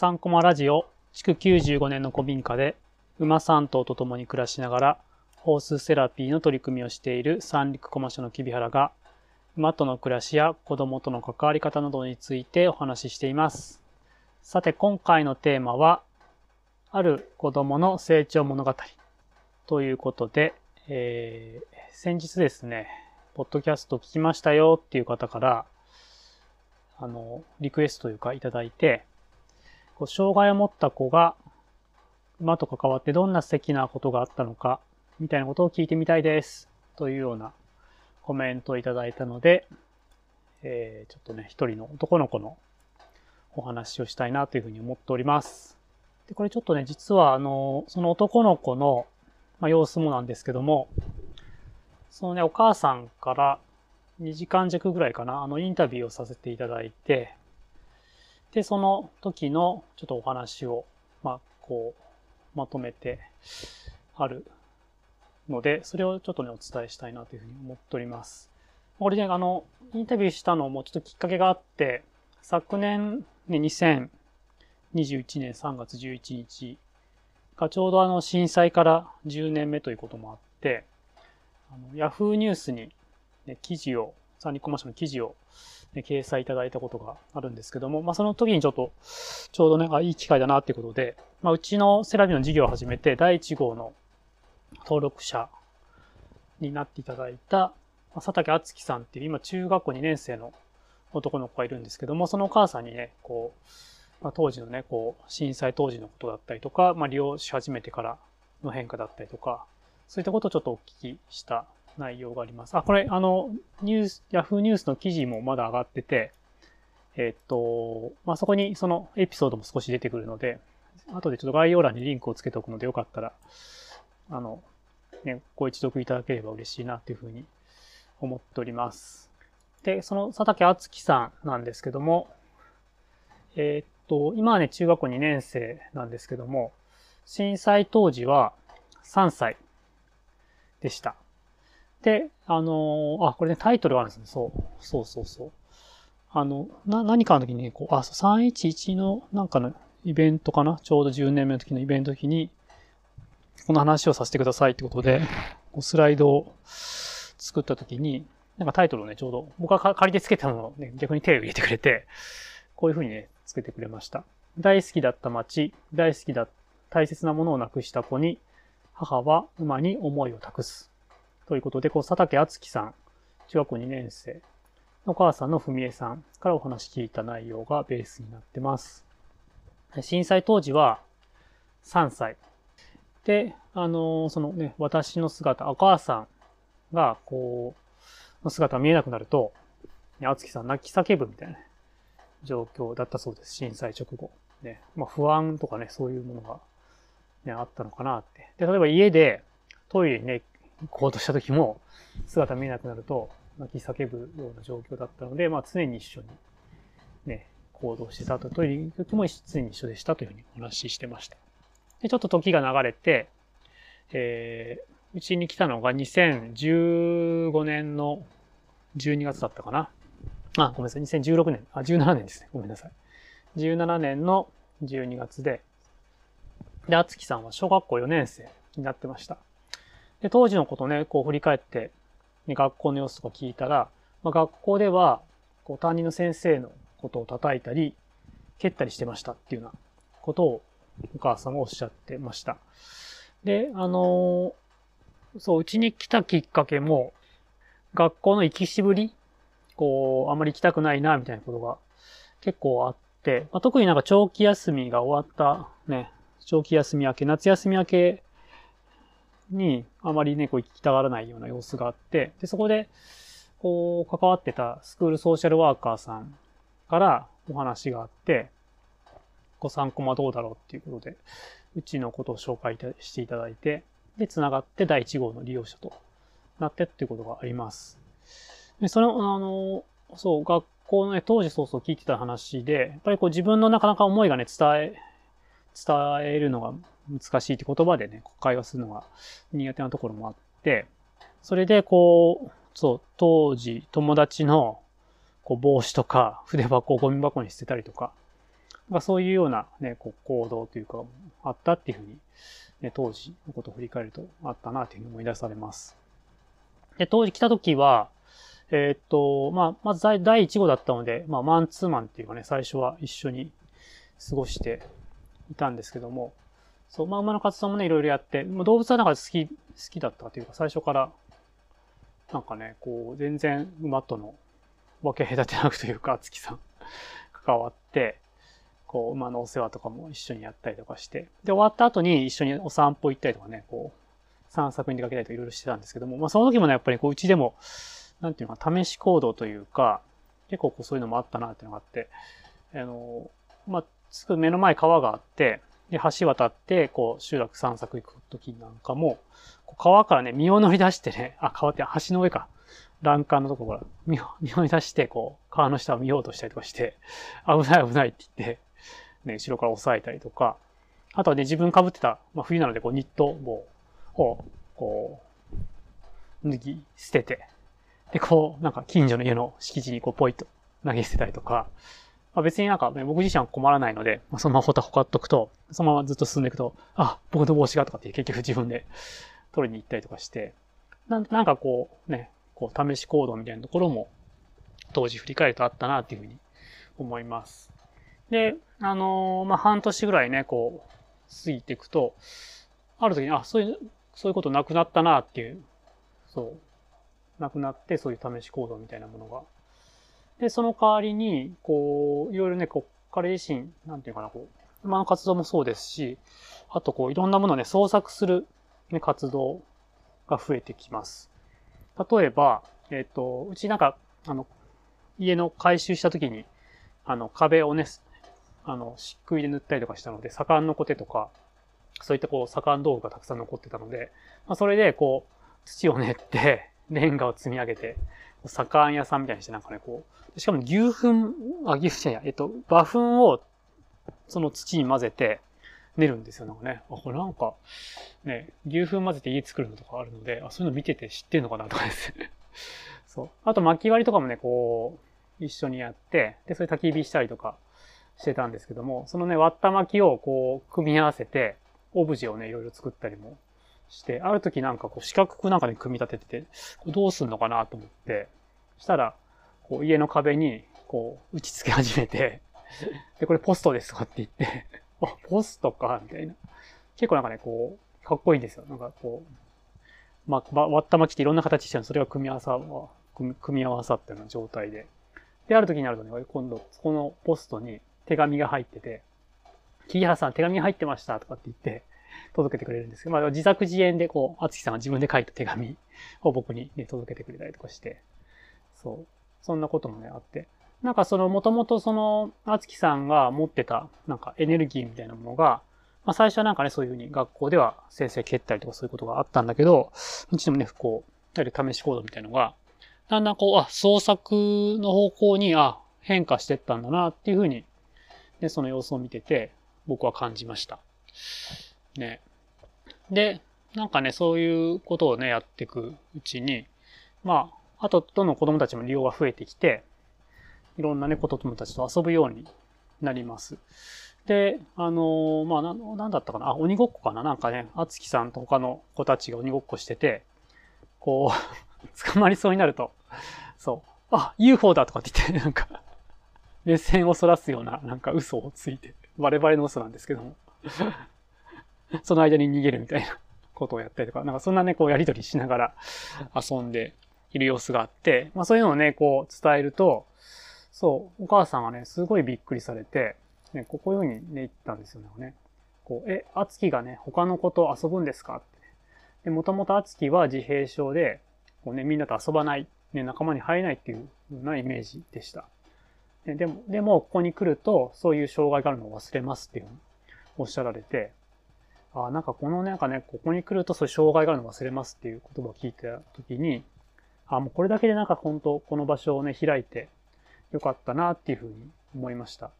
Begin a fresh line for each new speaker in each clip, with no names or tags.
3コマラジオ、築95年の古民家で、馬3頭と共に暮らしながら、ホースセラピーの取り組みをしている三陸コマ署の木原が、馬との暮らしや子供との関わり方などについてお話ししています。さて、今回のテーマは、ある子供の成長物語ということで、えー、先日ですね、ポッドキャスト聞きましたよっていう方から、あの、リクエストというかいただいて、こう障害を持った子が馬と関わってどんな素敵なことがあったのか、みたいなことを聞いてみたいです。というようなコメントをいただいたので、えー、ちょっとね、一人の男の子のお話をしたいなというふうに思っております。で、これちょっとね、実はあの、その男の子の、まあ、様子もなんですけども、そのね、お母さんから2時間弱ぐらいかな、あの、インタビューをさせていただいて、で、その時のちょっとお話を、まあ、こう、まとめてあるので、それをちょっとね、お伝えしたいなというふうに思っております。これね、あの、インタビューしたのもちょっときっかけがあって、昨年、ね、2021年3月11日がちょうどあの震災から10年目ということもあって、あの、ヤフーニュースに、ね、記事を、三陸コマーシャルの記事を、ね、掲載いただいたことがあるんですけども、まあ、その時にちょっと、ちょうどね、あ、いい機会だなっていうことで、まあ、うちのセラビの事業を始めて、第1号の登録者になっていただいた、佐竹敦樹さんっていう、今中学校2年生の男の子がいるんですけども、そのお母さんにね、こう、まあ、当時のね、こう、震災当時のことだったりとか、まあ、利用し始めてからの変化だったりとか、そういったことをちょっとお聞きした内容があります。あ、これ、あの、ニュース、ヤフーニュースの記事もまだ上がってて、えっと、まあ、そこにそのエピソードも少し出てくるので、後でちょっと概要欄にリンクをつけておくのでよかったら、あの、ね、ご一読いただければ嬉しいなというふうに思っております。で、その佐竹敦樹さんなんですけども、えー、っと、今はね、中学校2年生なんですけども、震災当時は3歳でした。で、あのー、あ、これね、タイトルがあるんですね。そう。そうそうそう。あの、な、何かの時に、こう、あ、311のなんかのイベントかな？ちょうど10年目の時のイベント時に、この話をさせてくださいってことで、こうスライドを作った時に、なんかタイトルをね、ちょうど僕が借りてつけたのをね、逆に手を入れてくれて、こういう風にね、つけてくれました。大好きだった街、大好きだ、大切なものをなくした子に、母は馬に思いを託す。ということで、こう、佐竹敦樹さん、中学校2年生のお母さんの文江さんからお話聞いた内容がベースになってます。震災当時は3歳。で、あのそのね、私の姿、お母さんが、こう、の姿が見えなくなると、ね、敦樹さん泣き叫ぶみたいな、ね状況だったそうです。震災直後。ね。まあ、不安とかね、そういうものが、ね、あったのかなって。で、例えば家でトイレにね、行こうとした時も姿見えなくなると泣き叫ぶような状況だったので、まあ常に一緒にね、行動してたと。トイレに行く時も常に一緒でしたというふうにお話ししてました。で、ちょっと時が流れて、えー、うちに来たのが2015年の12月だったかな。あ、ごめんなさい。2016年。あ、17年ですね。ごめんなさい。17年の12月で、で、あつきさんは小学校4年生になってました。で、当時のことね、こう振り返って、ね、学校の様子とか聞いたら、まあ、学校では、こう担任の先生のことを叩いたり、蹴ったりしてましたっていうようなことをお母さんがおっしゃってました。で、あのー、そう、うちに来たきっかけも、学校の行きしぶり、こう、あまり行きたくないな、みたいなことが結構あって、まあ、特になんか長期休みが終わった、ね、長期休み明け、夏休み明けにあまりね、こう行きたがらないような様子があって、で、そこで、こう、関わってたスクールソーシャルワーカーさんからお話があって、ご参考はどうだろうっていうことで、うちのことを紹介していただいて、で、繋がって第1号の利用者となってっていうことがあります。で、その、あの、そう、学校のね、当時そうそう聞いてた話で、やっぱりこう自分のなかなか思いがね、伝え、伝えるのが難しいって言葉でね、会話するのが苦手なところもあって、それでこう、そう、当時友達のこう帽子とか筆箱をゴミ箱に捨てたりとか、まあ、そういうようなね、こう行動というか、あったっていうふうに、ね、当時のことを振り返るとあったなというふうに思い出されます。で、当時来た時は、えー、っと、まあ、まず第1号だったので、まあ、マンツーマンっていうかね、最初は一緒に過ごしていたんですけども、そう、まあ、馬の活動もね、いろいろやって、もう動物はなんか好き、好きだったというか、最初から、なんかね、こう、全然馬との分け隔てなくというか、月さん 関わって、こう、馬のお世話とかも一緒にやったりとかして、で、終わった後に一緒にお散歩行ったりとかね、こう、散策に出かけたりとかいろいろしてたんですけども、まあ、その時もね、やっぱりこう、うちでも、なんていうのか、試し行動というか、結構こうそういうのもあったなっていうのがあって、あの、まあ、すぐ目の前川があって、で、橋渡って、こう、集落散策行く時なんかも、川からね、身を乗り出してね、あ、川って橋の上か。欄干のところから。身を 身を乗り出して、こう、川の下を見ようとしたりとかして、危ない危ないって言って、ね、後ろから押さえたりとか、あとはね、自分被ってた、まあ、冬なので、こう、ニット帽を、こう、脱ぎ捨てて、で、こう、なんか近所の家の敷地にこう、ポイッと投げ捨てたりとか、まあ、別になんか、ね、僕自身は困らないので、まあ、そのままほたほかっとくと、そのままずっと進んでいくと、あ、僕の帽子がとかって結局自分で 取りに行ったりとかして、ななんかこう、ね、こう、試し行動みたいなところも、当時振り返るとあったなっていうふうに思います。で、あのー、まあ、半年ぐらいね、こう、過ぎていくと、ある時に、あ、そういう、そういうことなくなったなっていう、そう、なくなって、そういう試し行動みたいなものがで、その代わりに、こう、いろいろね、こう、彼自身、なんていうかな、こう、馬の活動もそうですし、あとこう、いろんなものをね、創作する、ね、活動が増えてきます。例えば、えっ、ー、と、うちなんか、あの、家の改修した時に、あの、壁をね、あの、漆喰で塗ったりとかしたので、左官のコテとか、そういったこう、左官道具がたくさん残ってたので、まあ、それでこう、土を練って、レンガを積み上げて、左官屋さんみたいにしてなんかね、こう、しかも牛糞、あ、牛糞じゃない、えっと、馬糞をその土に混ぜて練るんですよ。なんかね、あ、これなんか、ね、牛糞混ぜて家作るのとかあるので、あ、そういうの見てて知ってんのかなとかですね。そう。あと薪割りとかもね、こう、一緒にやって、で、それ焚き火したりとかしてたんですけども、そのね、割った薪をこう、組み合わせて、オブジェをね、いろいろ作ったりもして、ある時なんかこう四角くなんかで組み立ててて、どうすんのかなと思って、したら、こう家の壁にこう打ち付け始めて、で、これポストですとかって言って あ、ポストか、みたいな。結構なんかね、こう、かっこいいんですよ。なんかこう、まあ、割った巻きっていろんな形してるそれが組み合わさ、組み合わさったような状態で。で、ある時になるとね、今度、このポストに手紙が入ってて、木原さん手紙入ってましたとかって言って、届けてくれるんですけど、まあ、自作自演でこう、あつきさんが自分で書いた手紙 を僕にね、届けてくれたりとかして、そう。そんなこともね、あって。なんかその、もともとその、あつきさんが持ってた、なんかエネルギーみたいなものが、まあ最初はなんかね、そういうふうに学校では先生蹴ったりとかそういうことがあったんだけど、うちでもね、こう、やはり試し行動みたいなのが、だんだんこう、あ、創作の方向に、あ、変化してったんだなっていうふうに、で、その様子を見てて、僕は感じました。ね。で、なんかね、そういうことをね、やっていくうちに、まあ、あと、どんどん子供たちも利用が増えてきて、いろんなね、子供たちと遊ぶようになります。で、あのー、まあな、んだったかな？あ、鬼ごっこかな？なんかね、あつきさんと他の子たちが鬼ごっこしてて、こう 捕まりそうになると、そう、あ、UFO だとかって言って、なんか目線をそらすような、なんか嘘をついて、バレバレの嘘なんですけども その間に逃げるみたいなことをやったりとか、なんかそんなね、こうやりとりしながら遊んでいる様子があって、まあそういうのをね、こう伝えると、そう、お母さんがね、すごいびっくりされて、ね、ここようふうにね、言ったんですよね。こう、え、あつきがね、他の子と遊ぶんですかって。で、もともとあつきは自閉症で、こうね、みんなと遊ばない、ね、仲間に入れないっていうようなイメージでした。ででも、でも、ここに来ると、そういう障害があるのを忘れますっていうおっしゃられて、あなんかこのなんかね、ここに来るとそういう障害があるの忘れますっていう言葉を聞いたときに、あ、もうこれだけでなんか本当この場所をね、開いてよかったなっていうふうに思いました。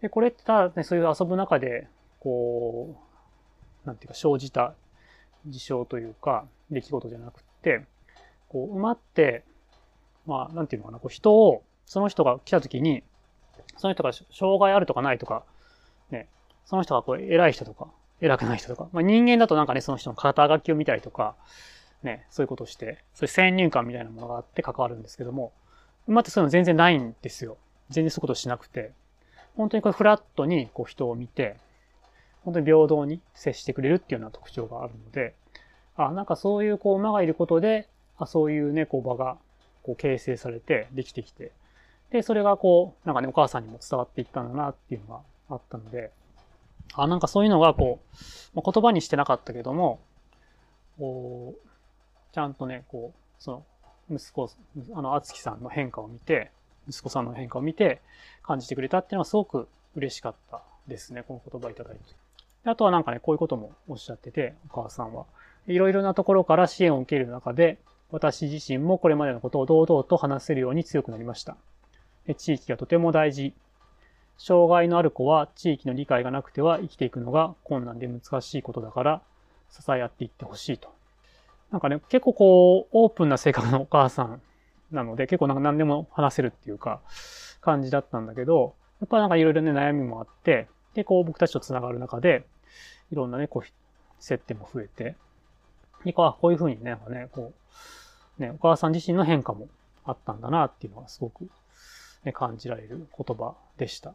で、これってただね、そういう遊ぶ中で、こう、なんていうか生じた事象というか、出来事じゃなくて、こう、馬って、まあ、なんていうのかな、こう人を、その人が来た時に、その人が障害あるとかないとか、ね、その人がこう偉い人とか、偉くない人とか、まあ、人間だとなんかね、その人の肩書きを見たりとか、ね、そういうことをして、そういう先入観みたいなものがあって関わるんですけども、馬ってそういうの全然ないんですよ。全然そういうことしなくて、本当にこれフラットにこう人を見て、本当に平等に接してくれるっていうような特徴があるので、あ、なんかそういうこう馬がいることで、あそういうね、こう場がこう形成されてできてきて、で、それがこう、なんかね、お母さんにも伝わっていったんだなっていうのがあったので、あ、なんかそういうのがこう、言葉にしてなかったけども、こう、ちゃんとね、こう、その、息子、あの、あつきさんの変化を見て、息子さんの変化を見て感じてくれたっていうのはすごく嬉しかったですね、この言葉いただいて。あとはなんかね、こういうこともおっしゃってて、お母さんは。いろいろなところから支援を受ける中で、私自身もこれまでのことを堂々と話せるように強くなりました。地域がとても大事。障害のある子は地域の理解がなくては生きていくのが困難で難しいことだから支え合っていってほしいと。なんかね、結構こう、オープンな性格のお母さんなので、結構なんか何でも話せるっていうか、感じだったんだけど、やっぱなんかいろいろね、悩みもあって、で、こう僕たちと繋がる中で、いろんなね、こう、接点も増えて、で、こう、こういうふうにね、なんかね、こう、ね、お母さん自身の変化もあったんだなっていうのがすごく、感じられる言葉でした。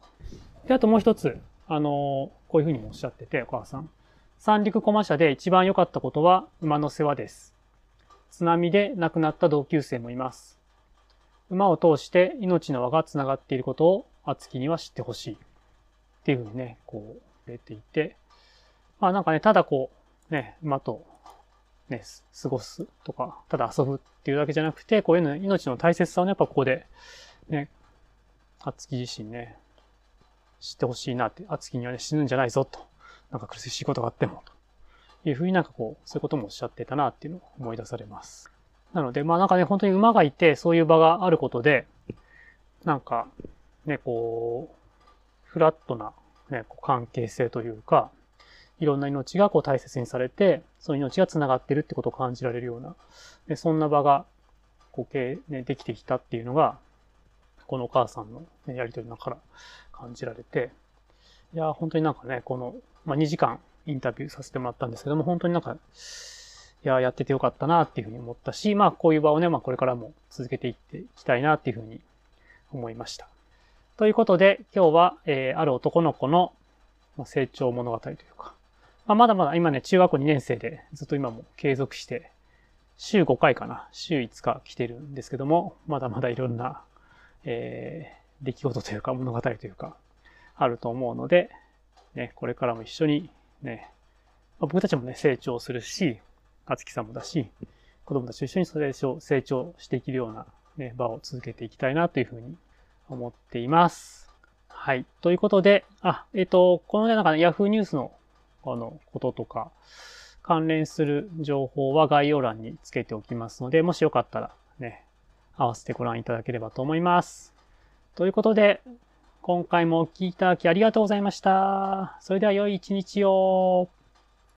で、あともう一つ、あのこういうふうにもおっしゃってて、お母さん。三陸駒車で一番良かったことは馬の世話です。津波で亡くなった同級生もいます。馬を通して命の輪が繋がっていることを厚木には知ってほしい。っていうふうにね、こう、入れていて、まあなんかね、ただこう、ね、馬と、ね、過ごすとか、ただ遊ぶっていうだけじゃなくて、こういうの命の大切さをね、やっぱここで、ね、厚木自身ね、知ってほしいなって、厚木にはね、死ぬんじゃないぞと。なんか苦しいことがあっても、というふうになんかこう、そういうこともおっしゃってたなっていうのを思い出されます。なので、まあなんかね、本当に馬がいて、そういう場があることで、なんか、ね、こう、フラットな、ね、こう関係性というか、いろんな命がこう大切にされて、その命が繋がってるってことを感じられるような、でそんな場が、こう、ね、できてきたっていうのが、このお母さんの、やりとりの中から感じられて、いや、本当になんかね、この、まあ、2時間インタビューさせてもらったんですけども、本当になんか、いや、やっててよかったなっていうふうに思ったし、まあ、こういう場をね、まあ、これからも続けていっていきたいなっていうふうに思いました。ということで、今日は、えー、ある男の子の成長物語というか、まあ、まだまだ今ね、中学校2年生でずっと今も継続して、週5回かな、週5日来てるんですけども、まだまだいろんな、えー、出来事というか物語というか、あると思うので、ね、これからも一緒にね、まあ、僕たちもね、成長するし、あつきさんもだし、子供たちと一緒に成長成長していけるような、ね、場を続けていきたいなというふうに思っています。はい。ということで、あ、えっ、ー、と、このね、なんかね、Yahoo ニュースの、あの、こととか、関連する情報は概要欄につけておきますので、もしよかったらね、合わせてご覧いただければと思います。ということで、今回もお聴きいただきありがとうございました。それでは良い一日を。